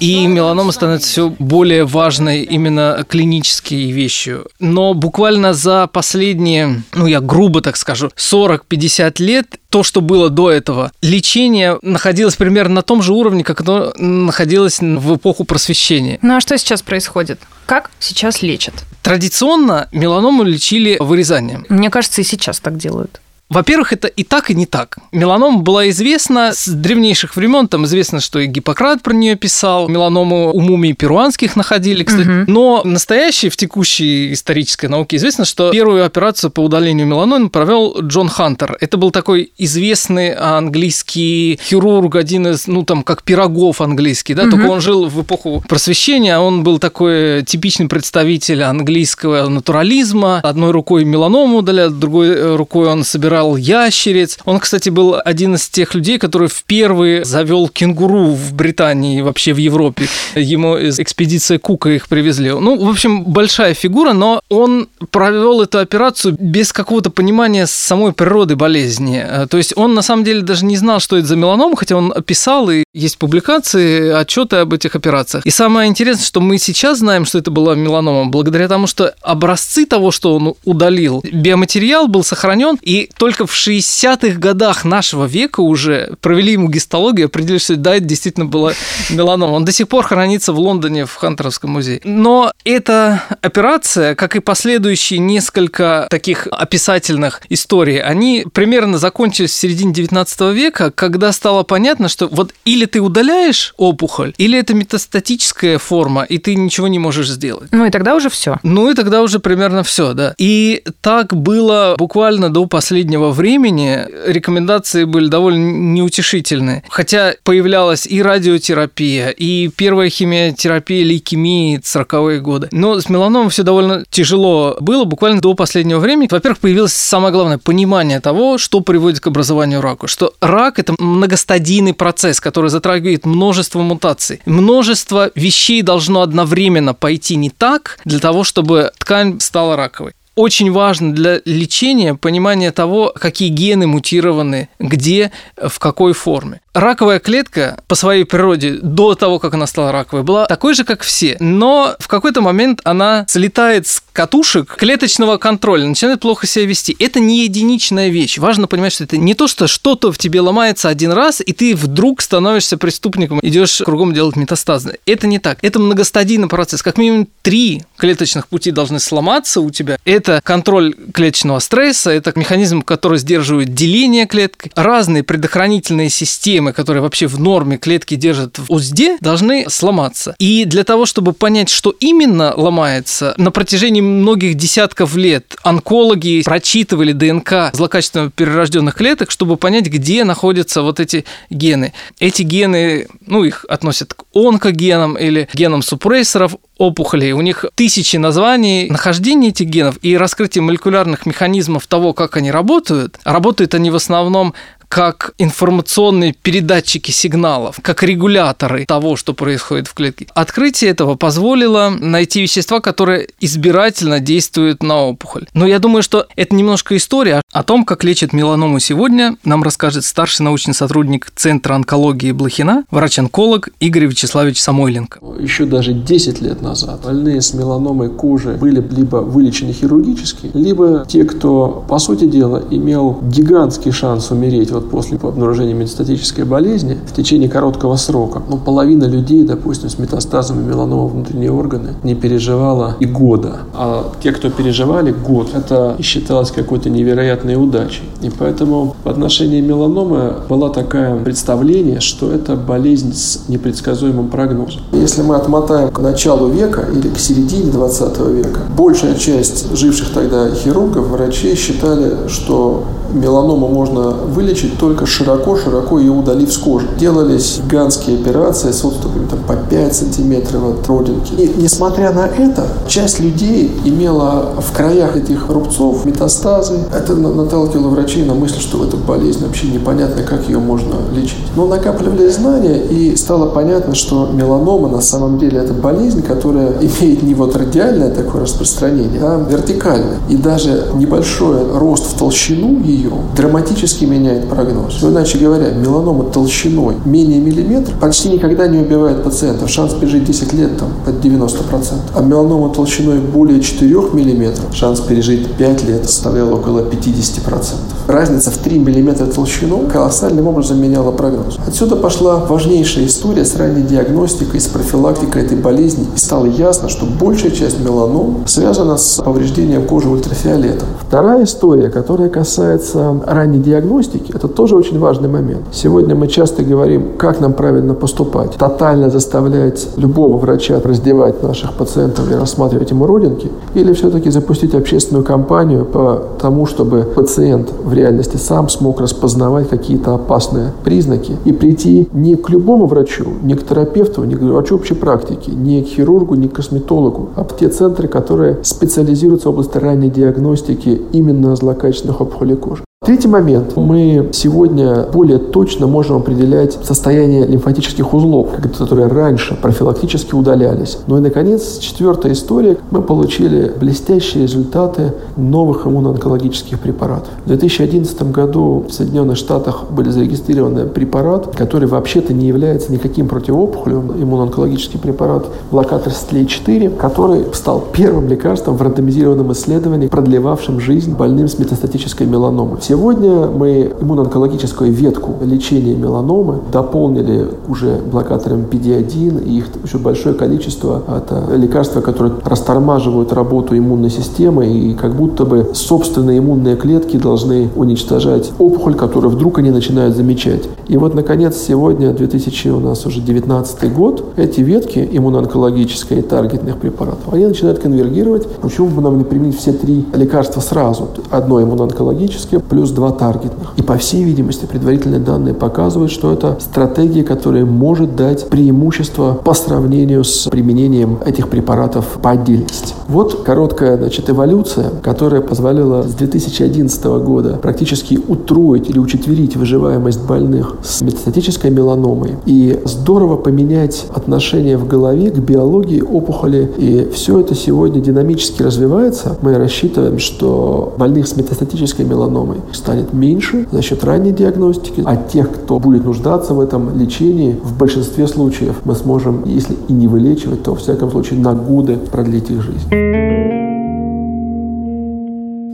И меланома становится все более важной именно клинической вещью. Но буквально за последние, ну я грубо так скажу, 40-50 лет, то, что было до этого, лечение находилось примерно на том же уровне, как оно находилось в эпоху просвещения. Ну а что сейчас происходит? Как сейчас лечат? Традиционно меланому лечили вырезанием. Мне кажется, и сейчас так делают. Во-первых, это и так, и не так. Меланома была известна с древнейших времен. Там известно, что и Гиппократ про нее писал. Меланому у мумий перуанских находили, кстати. Мгм. Но настоящей, в текущей исторической науке известно, что первую операцию по удалению меланомы провел Джон Хантер. Это был такой известный английский хирург, один из, ну там, как пирогов английский, да, только Мгм. он жил в эпоху просвещения, он был такой типичный представитель английского натурализма. Одной рукой меланому удалял, другой э, рукой он собирал ящериц. Он, кстати, был один из тех людей, который впервые завел кенгуру в Британии и вообще в Европе. Ему из экспедиции Кука их привезли. Ну, в общем, большая фигура, но он провел эту операцию без какого-то понимания самой природы болезни. Э, То есть он на самом деле даже не знал, что это за меланома, хотя он описал, и есть публикации, отчеты об этих операциях. И самое интересное, что мы сейчас знаем, что это была меланома, благодаря тому, что образцы того, что он удалил, биоматериал был сохранен, и только в 60-х годах нашего века уже провели ему гистологию, определили, что да, это действительно была меланома. Он до сих пор хранится в Лондоне в Хантеровском музее. Но эта операция, как и последующие несколько таких описательных историй, они примерно закончились в середине 19 века, когда стало понятно, что вот или ты удаляешь опухоль, или это метастатическая форма, и ты ничего не можешь сделать. Ну и тогда уже все. Ну и тогда уже примерно все, да. И так было буквально до последнего времени. Рекомендации были довольно неутешительные. Хотя появлялась и радиотерапия, и первая химиотерапия лейкемии 40-е годы. Но с меланомом все довольно тяжело было буквально до последнего времени. Во-первых, появилось самое главное понимание того, что приводит к образованию рака. Что рак – это многостадийный процесс, который затрагивает множество мутаций. Множество вещей должно одновременно пойти не так для того, чтобы ткань стала раковой. Очень важно для лечения понимание того, какие гены мутированы, где, в какой форме. Раковая клетка по своей природе до того, как она стала раковой, была такой же, как все. Но в какой-то момент она слетает с катушек клеточного контроля, начинает плохо себя вести. Это не единичная вещь. Важно понимать, что это не то, что что-то в тебе ломается один раз, и ты вдруг становишься преступником, идешь кругом делать метастазы. Это не так. Это многостадийный процесс. Как минимум три клеточных пути должны сломаться у тебя. Это контроль клеточного стресса, это механизм, который сдерживает деление клетки, разные предохранительные системы, системы, которые вообще в норме клетки держат в узде, должны сломаться. И для того, чтобы понять, что именно ломается, на протяжении многих десятков лет онкологи прочитывали ДНК злокачественно перерожденных клеток, чтобы понять, где находятся вот эти гены. Эти гены, ну, их относят к онкогенам или генам супрессоров опухолей. У них тысячи названий. Нахождение этих генов и раскрытие молекулярных механизмов того, как они работают. Работают они в основном как информационные передатчики сигналов, как регуляторы того, что происходит в клетке. Открытие этого позволило найти вещества, которые избирательно действуют на опухоль. Но я думаю, что это немножко история о том, как лечат меланому сегодня, нам расскажет старший научный сотрудник Центра онкологии Блохина, врач-онколог Игорь Вячеславович Самойленко. Еще даже 10 лет назад больные с меланомой кожи были либо вылечены хирургически, либо те, кто, по сути дела, имел гигантский шанс умереть вот после обнаружения метастатической болезни в течение короткого срока. Ну, половина людей, допустим, с метастазами меланома внутренние органы не переживала и года. А те, кто переживали год, это считалось какой-то невероятной удачей. И поэтому в отношении меланомы было такое представление, что это болезнь с непредсказуемым прогнозом. Если мы отмотаем к началу века или к середине 20 века, большая часть живших тогда хирургов, врачей считали, что меланому можно вылечить только широко-широко ее удалив с кожи. Делались гигантские операции с отступами там, по 5 сантиметров от родинки. И несмотря на это, часть людей имела в краях этих рубцов метастазы. Это наталкивало врачей на мысль, что эта болезнь вообще непонятно, как ее можно лечить. Но накапливали знания, и стало понятно, что меланома на самом деле это болезнь, которая [LAUGHS] имеет не вот радиальное такое распространение, а вертикальное. И даже небольшой рост в толщину ее драматически меняет прогноз. Ну, иначе говоря, меланома толщиной менее миллиметра почти никогда не убивает пациентов. Шанс пережить 10 лет там под 90%. А меланома толщиной более 4 миллиметров шанс пережить 5 лет составлял около 50%. Разница в 3 миллиметра толщину колоссальным образом меняла прогноз. Отсюда пошла важнейшая история с ранней диагностикой, с профилактикой этой болезни. И стало ясно, что большая часть меланом связана с повреждением кожи ультрафиолетом. Вторая история, которая касается ранней диагностики, это тоже очень важный момент. Сегодня мы часто говорим, как нам правильно поступать. Тотально заставлять любого врача раздевать наших пациентов и рассматривать ему родинки, или все-таки запустить общественную кампанию по тому, чтобы пациент в реальности сам смог распознавать какие-то опасные признаки и прийти не к любому врачу, не к терапевту, не к врачу общей практики, не к хирургу, не к косметологу, а в те центры, которые специализируются в области ранней диагностики именно злокачественных опухолей кожи. Третий момент. Мы сегодня более точно можем определять состояние лимфатических узлов, которые раньше профилактически удалялись. Ну и, наконец, четвертая история. Мы получили блестящие результаты новых иммуноонкологических препаратов. В 2011 году в Соединенных Штатах были зарегистрированы препарат, который вообще-то не является никаким противоопухолевым, иммуноонкологический препарат блокатор STLA4, который стал первым лекарством в рандомизированном исследовании, продлевавшим жизнь больным с метастатической меланомой. Все Сегодня мы иммуноонкологическую ветку лечения меланомы дополнили уже блокатором PD-1, и их еще большое количество. Это лекарства, которые растормаживают работу иммунной системы, и как будто бы собственные иммунные клетки должны уничтожать опухоль, которую вдруг они начинают замечать. И вот, наконец, сегодня, 2000 у нас уже 19 год, эти ветки иммуноонкологические и таргетных препаратов, они начинают конвергировать. Почему бы нам не применить все три лекарства сразу? Одно иммуноонкологическое, плюс два таргетных. И по всей видимости предварительные данные показывают, что это стратегия, которая может дать преимущество по сравнению с применением этих препаратов по отдельности. Вот короткая значит, эволюция, которая позволила с 2011 года практически утроить или учетверить выживаемость больных с метастатической меланомой и здорово поменять отношение в голове к биологии опухоли. И все это сегодня динамически развивается. Мы рассчитываем, что больных с метастатической меланомой станет меньше за счет ранней диагностики, а тех, кто будет нуждаться в этом лечении, в большинстве случаев мы сможем, если и не вылечивать, то, в всяком случае, на годы продлить их жизнь.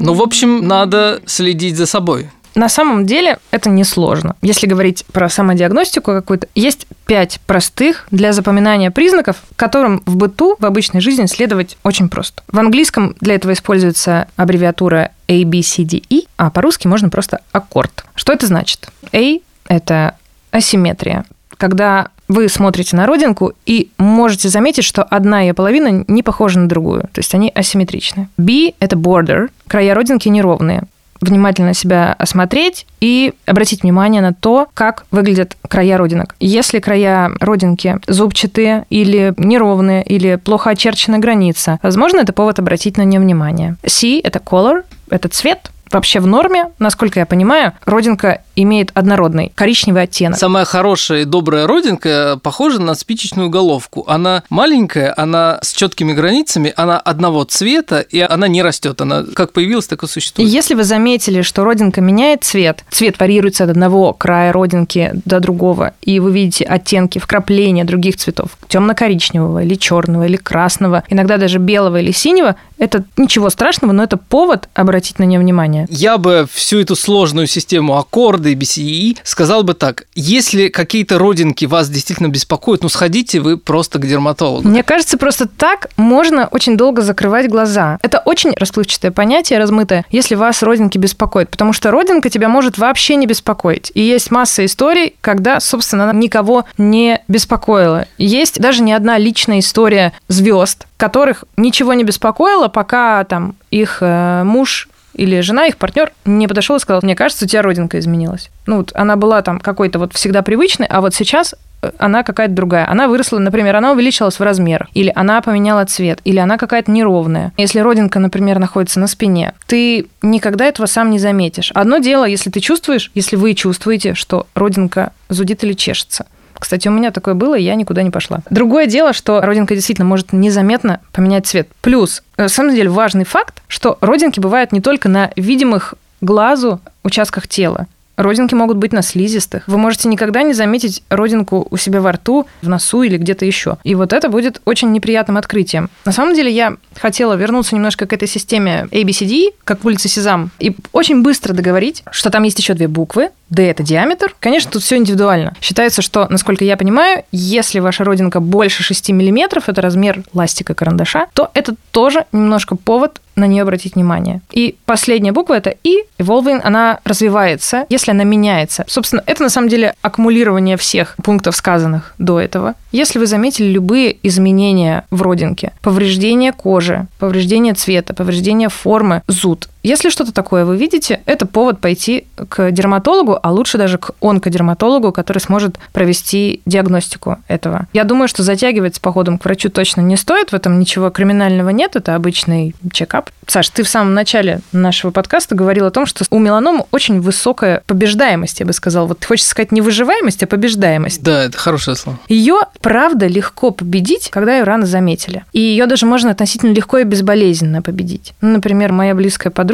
Ну, в общем, надо следить за собой. На самом деле это несложно. Если говорить про самодиагностику какую-то, есть пять простых для запоминания признаков, которым в быту, в обычной жизни следовать очень просто. В английском для этого используется аббревиатура A, B, C, D, E, а по-русски можно просто аккорд. Что это значит? A – это асимметрия, когда вы смотрите на родинку и можете заметить, что одна ее половина не похожа на другую. То есть они асимметричны. B – это border, края родинки неровные внимательно себя осмотреть и обратить внимание на то, как выглядят края родинок. Если края родинки зубчатые или неровные, или плохо очерчена граница, возможно, это повод обратить на нее внимание. C – это color, это цвет, вообще в норме, насколько я понимаю, родинка имеет однородный коричневый оттенок. Самая хорошая и добрая родинка похожа на спичечную головку. Она маленькая, она с четкими границами, она одного цвета, и она не растет. Она как появилась, так и И существует. если вы заметили, что родинка меняет цвет, цвет варьируется от одного края родинки до другого, и вы видите оттенки, вкрапления других цветов, темно-коричневого или черного или красного, иногда даже белого или синего, это ничего страшного, но это повод обратить на нее внимание. Я бы всю эту сложную систему аккорды и BCE сказал бы так. Если какие-то родинки вас действительно беспокоят, ну сходите вы просто к дерматологу. Мне кажется, просто так можно очень долго закрывать глаза. Это очень расплывчатое понятие, размытое, если вас родинки беспокоят, потому что родинка тебя может вообще не беспокоить. И есть масса историй, когда, собственно, она никого не беспокоила. Есть даже не одна личная история звезд, которых ничего не беспокоило, пока там их э, муж или жена, их партнер не подошел и сказал, мне кажется, у тебя родинка изменилась. Ну, вот она была там какой-то вот всегда привычной, а вот сейчас э, она какая-то другая. Она выросла, например, она увеличилась в размерах, или она поменяла цвет, или она какая-то неровная. Если родинка, например, находится на спине, ты никогда этого сам не заметишь. Одно дело, если ты чувствуешь, если вы чувствуете, что родинка зудит или чешется. Кстати, у меня такое было, и я никуда не пошла. Другое дело, что родинка действительно может незаметно поменять цвет. Плюс, э, на самом деле, важный факт, что родинки бывают не только на видимых глазу участках тела. Родинки могут быть на слизистых. Вы можете никогда не заметить родинку у себя во рту, в носу или где-то еще. И вот это будет очень неприятным открытием. На самом деле я хотела вернуться немножко к этой системе ABCD, как в улице Сезам, и очень быстро договорить, что там есть еще две буквы. D – это диаметр. Конечно, тут все индивидуально. Считается, что, насколько я понимаю, если ваша родинка больше 6 миллиметров, это размер ластика карандаша, то это тоже немножко повод на нее обратить внимание. И последняя буква это И. Evolving, она развивается, если она меняется. Собственно, это на самом деле аккумулирование всех пунктов, сказанных до этого. Если вы заметили любые изменения в родинке, повреждение кожи, повреждение цвета, повреждение формы, зуд, если что-то такое вы видите, это повод пойти к дерматологу, а лучше даже к онкодерматологу, который сможет провести диагностику этого. Я думаю, что затягивать с походом к врачу точно не стоит, в этом ничего криминального нет, это обычный чекап. Саш, ты в самом начале нашего подкаста говорил о том, что у меланомы очень высокая побеждаемость, я бы сказала. Вот хочется сказать не выживаемость, а побеждаемость. Да, это хорошее слово. Ее, правда, легко победить, когда ее рано заметили. И ее даже можно относительно легко и безболезненно победить. Ну, например, моя близкая подруга,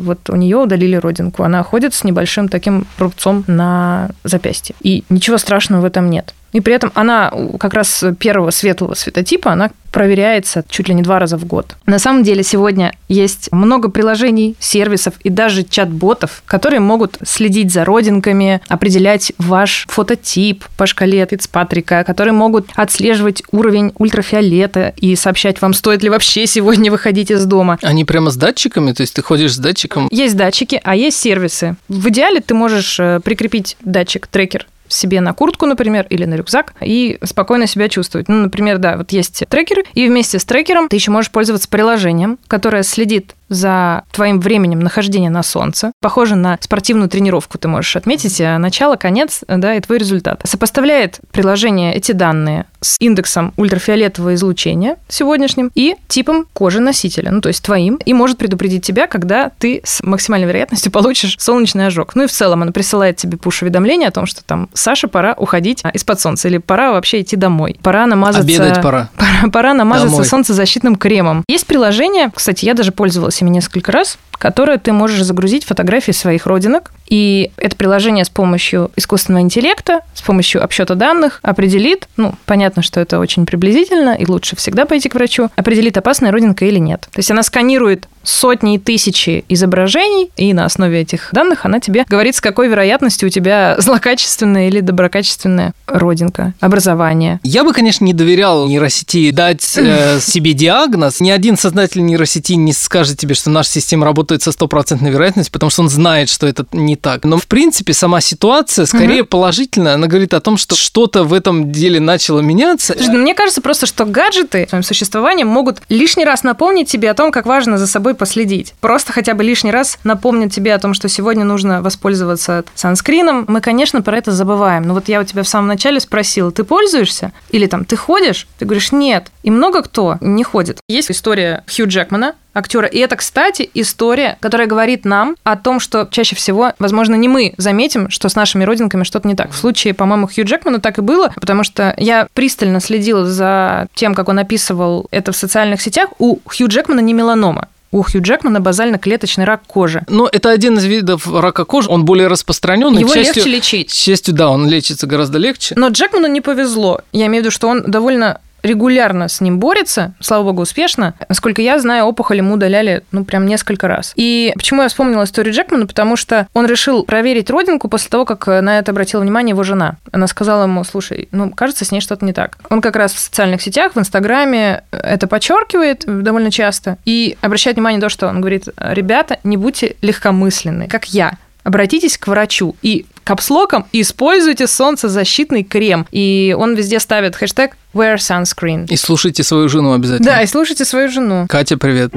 вот у нее удалили родинку. Она ходит с небольшим таким рубцом на запястье. И ничего страшного в этом нет. И при этом она как раз первого светлого цветотипа, она проверяется чуть ли не два раза в год. На самом деле сегодня есть много приложений, сервисов и даже чат-ботов, которые могут следить за родинками, определять ваш фототип по шкале Фицпатрика, которые могут отслеживать уровень ультрафиолета и сообщать вам, стоит ли вообще сегодня выходить из дома. Они прямо с датчиками? То есть ты ходишь с датчиком? Есть датчики, а есть сервисы. В идеале ты можешь э, прикрепить датчик-трекер себе на куртку, например, или на рюкзак, и спокойно себя чувствовать. Ну, например, да, вот есть трекер, и вместе с трекером ты еще можешь пользоваться приложением, которое следит за твоим временем нахождения на солнце. Похоже на спортивную тренировку ты можешь отметить, э, начало, конец, да, и твой результат. Сопоставляет приложение эти данные с индексом ультрафиолетового излучения сегодняшним и типом кожи носителя, ну, то есть твоим, и может предупредить тебя, когда ты с максимальной вероятностью [LAUGHS] получишь солнечный ожог. Ну и в целом она присылает тебе пуш-уведомление о том, что там, Саша, пора уходить а, из-под солнца, или пора вообще идти домой. Пора намазаться... Обедать пора. [LAUGHS] Пора, пора намазаться Домой. солнцезащитным кремом. Есть приложение, кстати, я даже пользовалась ими несколько раз, которое ты можешь загрузить фотографии своих родинок, и это приложение с помощью искусственного интеллекта, с помощью обсчета данных определит, ну, понятно, что это очень приблизительно, и лучше всегда пойти к врачу, определит, опасная родинка или нет. То есть она сканирует сотни и тысячи изображений, и на основе этих данных она тебе говорит, с какой вероятностью у тебя [LAUGHS] злокачественная или доброкачественная родинка, образование. Я бы, конечно, не доверял нейросети дать э, [LAUGHS] себе диагноз. Ни один создатель нейросети не скажет тебе, что наша система работает со стопроцентной вероятностью, потому что он знает, что это не так. Но, в принципе, сама ситуация скорее положительная. Она говорит о том, что что-то в этом деле начало меняться. Слушай, ну, мне кажется просто, что гаджеты своим существованием могут лишний раз напомнить тебе о том, как важно за собой последить. Просто хотя бы лишний раз напомнят тебе о том, что сегодня нужно воспользоваться санскрином. Мы, конечно, про это забываем. Но вот я у тебя в самом начале спросила, ты пользуешься? Или там, ты ходишь? Ты говоришь, нет. И много кто не ходит. Есть история Хью Джекмана, актера. И это, кстати, история, которая говорит нам о том, что чаще всего, возможно, не мы заметим, что с нашими родинками что-то не так. В случае, по-моему, Хью Джекмана так и было, потому что я пристально следила за тем, как он описывал это в социальных сетях. У Хью Джекмана не меланома. У Хью Джекмана базально-клеточный рак кожи. Но это один из видов рака кожи, он более распространенный. Его счастью- легче лечить. К счастью, да, он лечится гораздо легче. Но Джекману не повезло. Я имею в виду, что он довольно регулярно с ним борется, слава богу, успешно. Насколько я знаю, опухоль ему удаляли, ну, прям несколько раз. И почему я вспомнила историю Джекмана? Потому что он решил проверить родинку после того, как на это обратила внимание его жена. Она сказала ему, слушай, ну, кажется, с ней что-то не так. Он как раз в социальных сетях, в Инстаграме это подчеркивает довольно часто и обращает внимание на то, что он говорит, ребята, не будьте легкомысленны, как я. Обратитесь к врачу и капслоком используйте солнцезащитный крем. И он везде ставит хэштег wear sunscreen. И слушайте свою жену обязательно. Да, и слушайте свою жену. Катя, привет.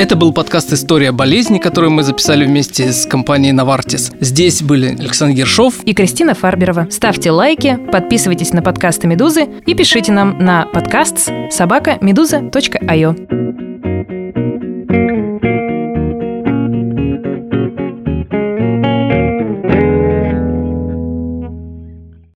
Это был подкаст «История болезни», который мы записали вместе с компанией «Навартис». Здесь были Александр Ершов. И Кристина Фарберова. Ставьте лайки, подписывайтесь на подкасты «Медузы» и пишите нам на подкаст собака медуза.io.